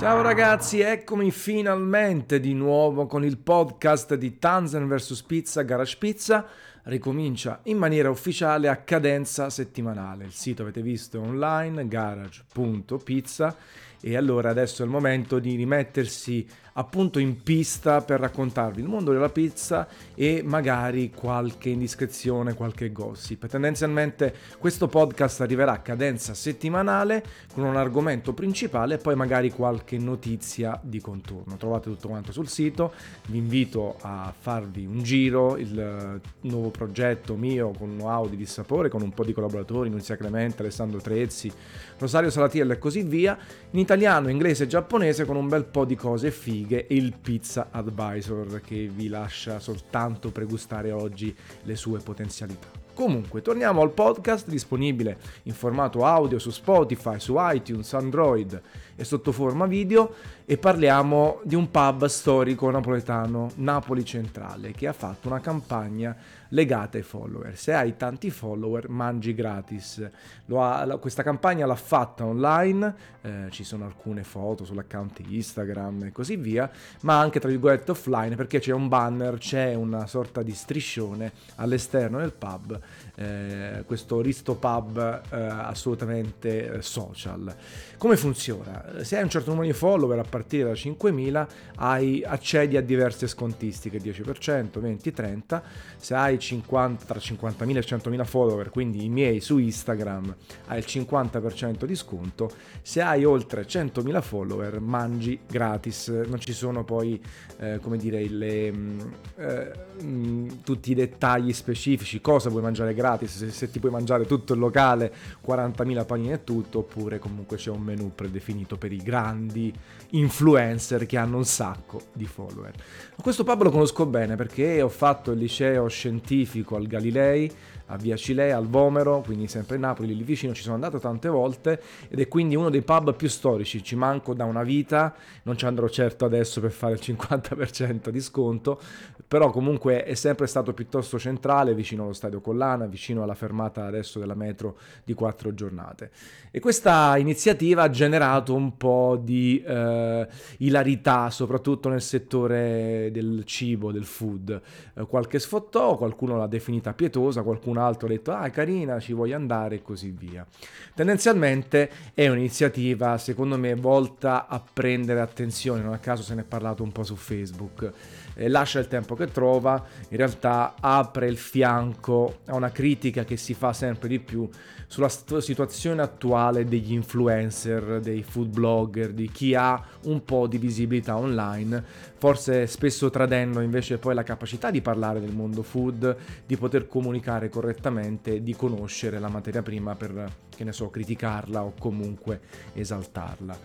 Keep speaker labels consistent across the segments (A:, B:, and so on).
A: Ciao ragazzi, eccomi finalmente di nuovo con il podcast di Tanzen vs Pizza Garage Pizza. Ricomincia in maniera ufficiale a cadenza settimanale. Il sito avete visto è online garage.pizza e allora adesso è il momento di rimettersi appunto in pista per raccontarvi il mondo della pizza e magari qualche indiscrezione, qualche gossip. Tendenzialmente questo podcast arriverà a cadenza settimanale con un argomento principale e poi magari qualche notizia di contorno. Trovate tutto quanto sul sito, vi invito a farvi un giro, il nuovo progetto mio con know-how di dissapore, con un po' di collaboratori, Nunzia Clemente, Alessandro Trezzi, Rosario Salatiello e così via, in italiano, inglese e giapponese con un bel po' di cose fighe righe e il Pizza Advisor che vi lascia soltanto pregustare oggi le sue potenzialità. Comunque, torniamo al podcast disponibile in formato audio su Spotify, su iTunes, Android e sotto forma video e parliamo di un pub storico napoletano, Napoli Centrale, che ha fatto una campagna legata ai follower. Se hai tanti follower, mangi gratis. Ha, questa campagna l'ha fatta online, eh, ci sono alcune foto sull'account Instagram e così via, ma anche tra virgolette offline perché c'è un banner, c'è una sorta di striscione all'esterno del pub eh, questo Risto Pub eh, assolutamente eh, social. Come funziona? Se hai un certo numero di follower a partire da 5.000 hai, accedi a diverse scontistiche, 10%, 20, 30. Se hai 50, tra 50.000 e 100.000 follower, quindi i miei su Instagram, il 50% di sconto. Se hai oltre 100.000 follower mangi gratis, non ci sono poi, eh, come dire, le, mh, mm, eh, mm, tutti i dettagli specifici, cosa vuoi mangiare gratis, se, se, ti puoi mangiare tutto il locale, 40.000 panini e tutto, oppure comunque c'è un menu predefinito per i grandi influencer che hanno un sacco di follower. Questo pub lo conosco bene perché ho fatto il liceo scientifico al Galilei, a Via Cilea, al Vomero, quindi sempre Napoli, lì vicino, ci sono andato tante volte ed è quindi uno dei pub più storici, ci manco da una vita, non ci andrò certo adesso per fare il 50% di sconto, però comunque è sempre stato piuttosto centrale, vicino allo stadio Collana, vicino alla fermata adesso della metro di quattro giornate. E questa iniziativa ha generato un po' di eh, ilarità, soprattutto nel settore del cibo, del food. Eh, qualche sfottò, qualcuno l'ha definita pietosa, qualcuno altro ha detto ah è carina, ci voglio andare e così via. Tendenzialmente è un'iniziativa secondo me volta a prendere attenzione, non a caso se ne è parlato un po' su Facebook eh, lascia il tempo che trova, in realtà apre il fianco a una critica che si fa sempre di più sulla situazione attuale degli influencer, dei food blogger, di chi ha un po' di visibilità online, forse spesso tradendo invece poi la capacità di parlare del mondo food, di poter comunicare correttamente, di conoscere la materia prima per, che ne so, criticarla o comunque esaltarla.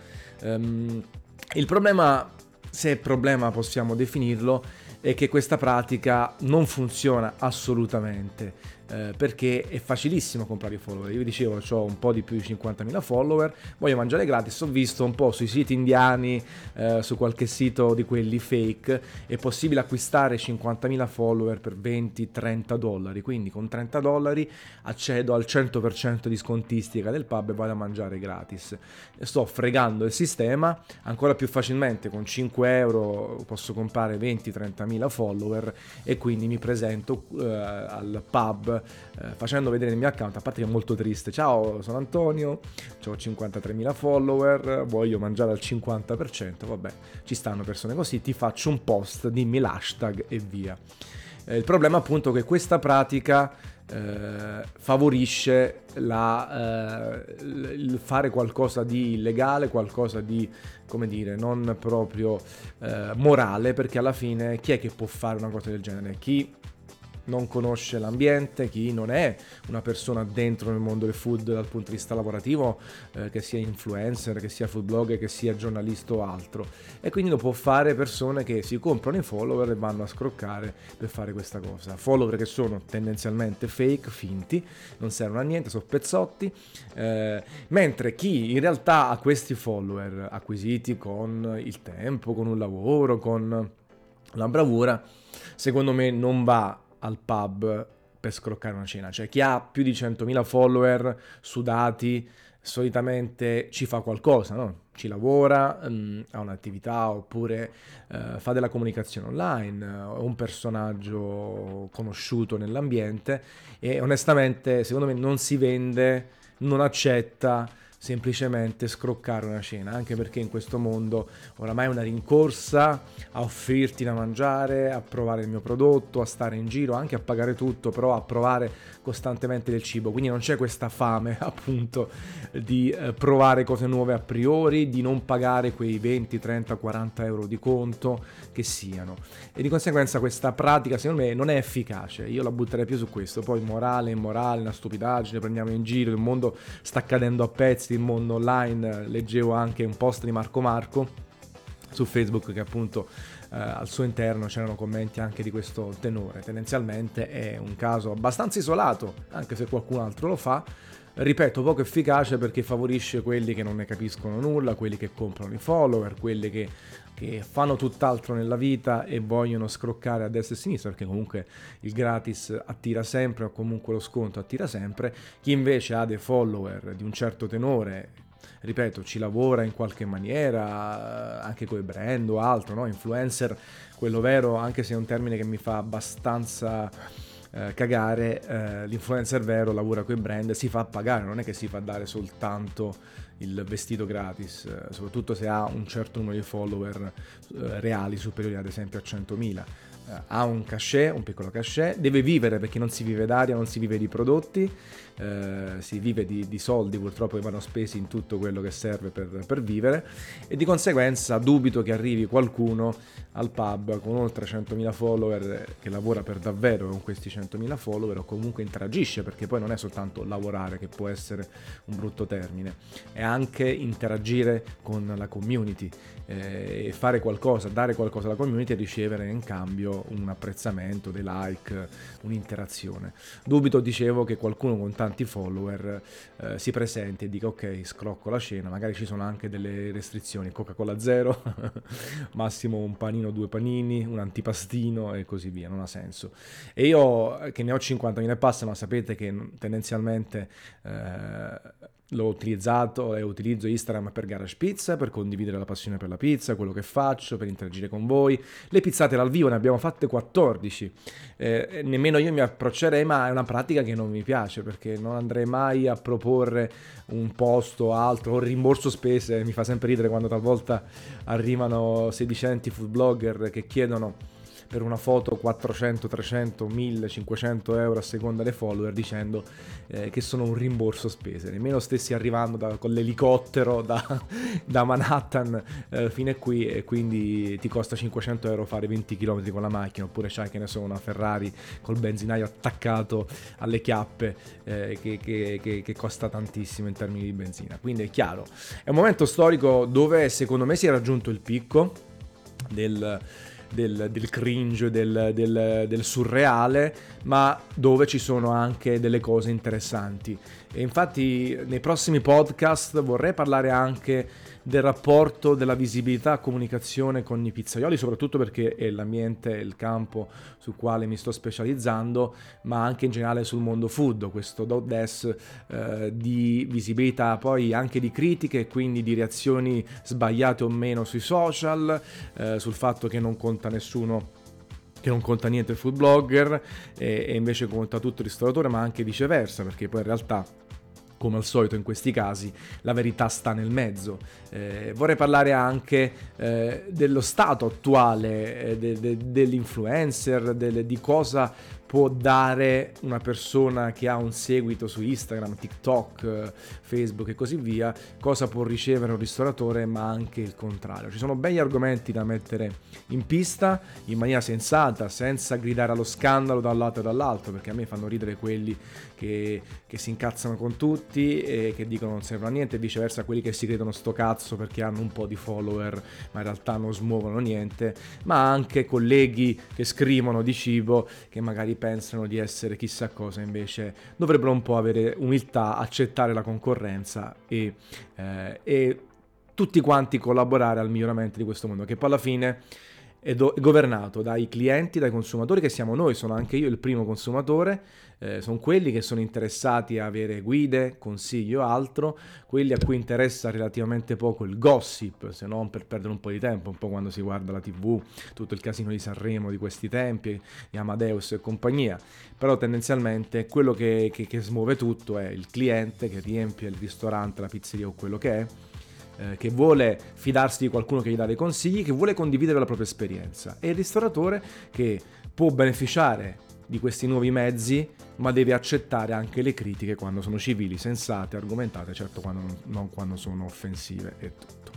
A: Um, il problema se problema possiamo definirlo, è che questa pratica non funziona assolutamente eh, perché è facilissimo comprare i follower. Io vi dicevo, ho un po' di più di 50.000 follower, voglio mangiare gratis, ho visto un po' sui siti indiani, eh, su qualche sito di quelli fake, è possibile acquistare 50.000 follower per 20-30 dollari, quindi con 30 dollari accedo al 100% di scontistica del pub e vado a mangiare gratis. Sto fregando il sistema, ancora più facilmente con 5 euro posso comprare 20-30.000 follower e quindi mi presento eh, al pub facendo vedere il mio account, a parte che è molto triste. Ciao, sono Antonio, ho 53.000 follower, voglio mangiare al 50%, vabbè, ci stanno persone così, ti faccio un post, dimmi l'hashtag e via. Eh, il problema appunto è che questa pratica eh, favorisce la, eh, il fare qualcosa di illegale, qualcosa di, come dire, non proprio eh, morale, perché alla fine chi è che può fare una cosa del genere? Chi non conosce l'ambiente, chi non è una persona dentro nel mondo del food dal punto di vista lavorativo, eh, che sia influencer, che sia food blogger, che sia giornalista o altro. E quindi lo può fare persone che si comprano i follower e vanno a scroccare per fare questa cosa. Follower che sono tendenzialmente fake, finti, non servono a niente, sono pezzotti, eh, mentre chi in realtà ha questi follower acquisiti con il tempo, con un lavoro, con la bravura, secondo me non va al pub per scroccare una cena. Cioè chi ha più di 100.000 follower sudati solitamente ci fa qualcosa, no? ci lavora, um, ha un'attività oppure uh, fa della comunicazione online, uh, un personaggio conosciuto nell'ambiente e onestamente secondo me non si vende, non accetta semplicemente scroccare una cena, anche perché in questo mondo oramai è una rincorsa a offrirti da mangiare, a provare il mio prodotto, a stare in giro, anche a pagare tutto, però a provare costantemente del cibo, quindi non c'è questa fame appunto di eh, provare cose nuove a priori, di non pagare quei 20, 30, 40 euro di conto che siano. E di conseguenza questa pratica secondo me non è efficace, io la butterei più su questo, poi morale, immorale, una stupidaggine, prendiamo in giro, il mondo sta cadendo a pezzi, il mondo online, leggevo anche un post di Marco Marco su Facebook che appunto eh, al suo interno c'erano commenti anche di questo tenore. Tendenzialmente è un caso abbastanza isolato, anche se qualcun altro lo fa. Ripeto, poco efficace perché favorisce quelli che non ne capiscono nulla, quelli che comprano i follower, quelli che, che fanno tutt'altro nella vita e vogliono scroccare a destra e a sinistra, perché comunque il gratis attira sempre o comunque lo sconto attira sempre. Chi invece ha dei follower di un certo tenore ripeto, ci lavora in qualche maniera, anche con i brand o altro, no? Influencer, quello vero, anche se è un termine che mi fa abbastanza eh, cagare, eh, l'influencer vero lavora con i brand, si fa pagare, non è che si fa dare soltanto il vestito gratis, eh, soprattutto se ha un certo numero di follower eh, reali superiori ad esempio a 100.000 eh, ha un cachet, un piccolo cachet, deve vivere perché non si vive d'aria, non si vive di prodotti, eh, si vive di, di, soldi purtroppo che vanno spesi in tutto quello che serve per, per, vivere e di conseguenza dubito che arrivi qualcuno al pub con oltre 100.000 follower che lavora per davvero con questi 100.000 follower o comunque interagisce perché poi non è soltanto lavorare che può essere un brutto termine, è anche interagire con la community eh, e fare qualcosa, dare qualcosa alla community e ricevere in cambio un apprezzamento, dei like, un'interazione. Dubito, dicevo, che qualcuno con tanti follower eh, si presenti e dica ok, scrocco la cena, magari ci sono anche delle restrizioni, Coca-Cola zero, massimo un panino, due panini, un antipastino e così via, non ha senso. E io che ne ho 50.000 e passa, ma sapete che tendenzialmente... Eh, L'ho utilizzato e utilizzo Instagram per Garage Pizza, per condividere la passione per la pizza, quello che faccio, per interagire con voi. Le pizzate dal vivo ne abbiamo fatte 14. Eh, nemmeno io mi approccerei, ma è una pratica che non mi piace perché non andrei mai a proporre un posto o altro o rimborso spese. Mi fa sempre ridere quando talvolta arrivano sedicenti food blogger che chiedono per una foto 400, 300, 1500 euro a seconda dei follower dicendo eh, che sono un rimborso spese. Nemmeno stessi arrivando da, con l'elicottero da, da Manhattan eh, fino a qui e quindi ti costa 500 euro fare 20 km con la macchina oppure c'hai che ne so una Ferrari col benzinaio attaccato alle chiappe eh, che, che, che, che costa tantissimo in termini di benzina. Quindi è chiaro, è un momento storico dove secondo me si è raggiunto il picco del del, del cringe, del, del, del, surreale, ma dove ci sono anche delle cose interessanti. E infatti nei prossimi podcast vorrei parlare anche del rapporto della visibilità comunicazione con i pizzaioli, soprattutto perché è l'ambiente, il campo sul quale mi sto specializzando, ma anche in generale sul mondo food, questo dot des eh, di visibilità, poi anche di critiche e quindi di reazioni sbagliate o meno sui social, eh, sul fatto che non conta nessuno che non conta niente il food blogger e, e invece conta tutto il ristoratore, ma anche viceversa, perché poi in realtà come al solito in questi casi, la verità sta nel mezzo. Eh, vorrei parlare anche eh, dello stato attuale eh, de, de, dell'influencer, de, di cosa può dare una persona che ha un seguito su Instagram, TikTok, Facebook e così via, cosa può ricevere un ristoratore, ma anche il contrario. Ci sono begli argomenti da mettere in pista in maniera sensata, senza gridare allo scandalo da un lato e dall'altro, perché a me fanno ridere quelli che, che si incazzano con tutti e che dicono non servono a niente, e viceversa quelli che si credono sto cazzo perché hanno un po' di follower, ma in realtà non smuovono niente, ma anche colleghi che scrivono di cibo che magari pensano di essere chissà cosa, invece dovrebbero un po' avere umiltà, accettare la concorrenza e, eh, e tutti quanti collaborare al miglioramento di questo mondo, che poi alla fine è, do- è governato dai clienti, dai consumatori che siamo noi, sono anche io il primo consumatore, eh, sono quelli che sono interessati a avere guide, consigli o altro, quelli a cui interessa relativamente poco il gossip, se non per perdere un po' di tempo, un po' quando si guarda la tv, tutto il casino di Sanremo di questi tempi, di Amadeus e compagnia, però tendenzialmente quello che, che, che smuove tutto è il cliente che riempie il ristorante, la pizzeria o quello che è, eh, che vuole fidarsi di qualcuno che gli dà dei consigli, che vuole condividere la propria esperienza e il ristoratore che può beneficiare di questi nuovi mezzi, ma deve accettare anche le critiche quando sono civili, sensate, argomentate, certo quando non, non quando sono offensive e tutto.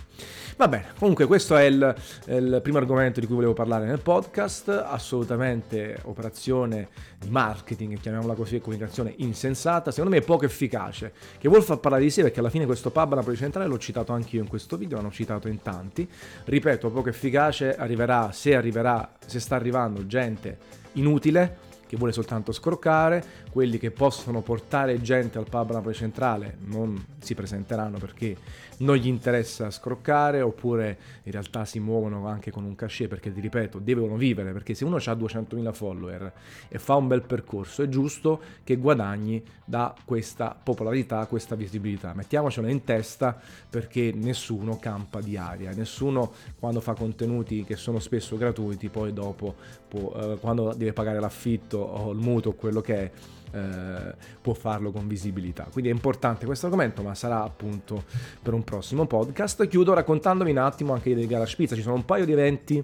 A: Va bene, comunque questo è il, il, primo argomento di cui volevo parlare nel podcast, assolutamente operazione di marketing, chiamiamola così, comunicazione insensata, secondo me poco efficace, che vuol far parlare di sé perché alla fine questo pub Napoli Centrale l'ho citato anche io in questo video, l'hanno citato in tanti, ripeto, poco efficace, arriverà, se arriverà, se sta arrivando gente inutile, che vuole soltanto scroccare, quelli che possono portare gente al pub Napoli Centrale non si presenteranno perché non gli interessa scroccare oppure in realtà si muovono anche con un cachet perché ti ripeto devono vivere perché se uno ha 200.000 follower e fa un bel percorso è giusto che guadagni da questa popolarità, questa visibilità. Mettiamocelo in testa perché nessuno campa di aria, nessuno quando fa contenuti che sono spesso gratuiti poi dopo può, eh, quando deve pagare l'affitto o il mutuo quello che è eh, può farlo con visibilità. Quindi è importante questo argomento, ma sarà appunto per un prossimo podcast. Chiudo raccontandovi un attimo anche di Garage Pizza. Ci sono un paio di eventi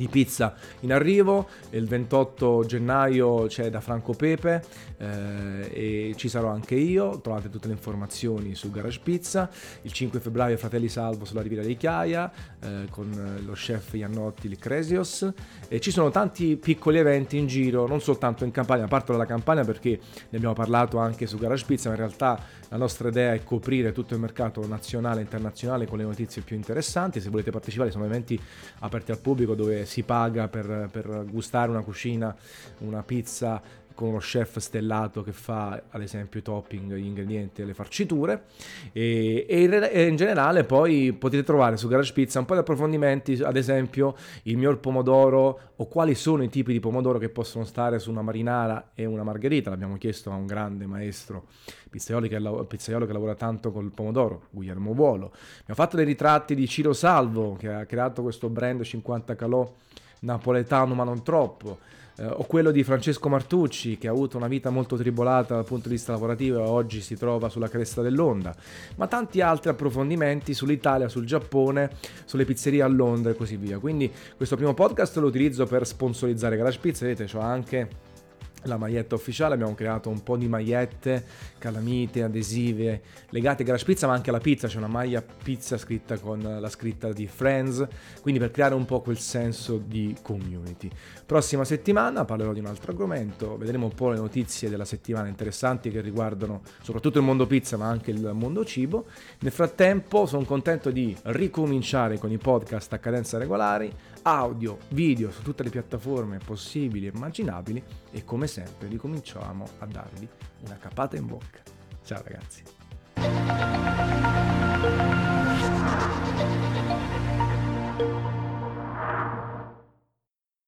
A: di pizza in arrivo. Il 28 gennaio c'è da Franco Pepe eh, e ci sarò anche io. Trovate tutte le informazioni su Garage Pizza. Il 5 febbraio Fratelli Salvo sulla Riviera di Chiaia eh, con lo chef Iannotti il Cresios. E ci sono tanti piccoli eventi in giro, non soltanto in campagna, parto dalla campagna perché ne abbiamo parlato anche su Garage Pizza, ma in realtà la nostra idea è coprire tutto il mercato nazionale e internazionale con le notizie più interessanti. Se volete partecipare sono eventi aperti al pubblico dove si paga per, per gustare una cucina, una pizza con uno chef stellato che fa ad esempio i topping, gli ingredienti e le farciture. E, e, in generale poi potete trovare su Garage Pizza un po' di approfondimenti ad esempio il miglior pomodoro o quali sono i tipi di pomodoro che possono stare su una marinara e una margherita. L'abbiamo chiesto a un grande maestro pizzaiolo che, pizzaiolo che lavora tanto col pomodoro Guglielmo Vuolo. Abbiamo fatto dei ritratti di Ciro Salvo che ha creato questo brand 50 calò napoletano ma non troppo eh, o quello di Francesco Martucci che ha avuto una vita molto tribolata dal punto di vista lavorativo e oggi si trova sulla cresta dell'onda, ma tanti altri approfondimenti sull'Italia, sul Giappone, sulle pizzerie a Londra e così via. Quindi questo primo podcast lo utilizzo per sponsorizzare Garage Pizza, vedete, ho anche la maglietta ufficiale, abbiamo creato un po' di magliette, calamite, adesive legate a Garage Pizza, ma anche alla pizza, c'è una maglia pizza scritta con la scritta di Friends, quindi per creare un po' quel senso di community. Prossima settimana parlerò di un altro argomento, vedremo un po' le notizie della settimana interessanti che riguardano soprattutto il mondo pizza, ma anche il mondo cibo. Nel frattempo sono contento di ricominciare con i podcast a cadenza regolari, audio, video su tutte le piattaforme possibili e immaginabili e come sempre ricominciamo a darvi una capata in bocca. Ciao ragazzi.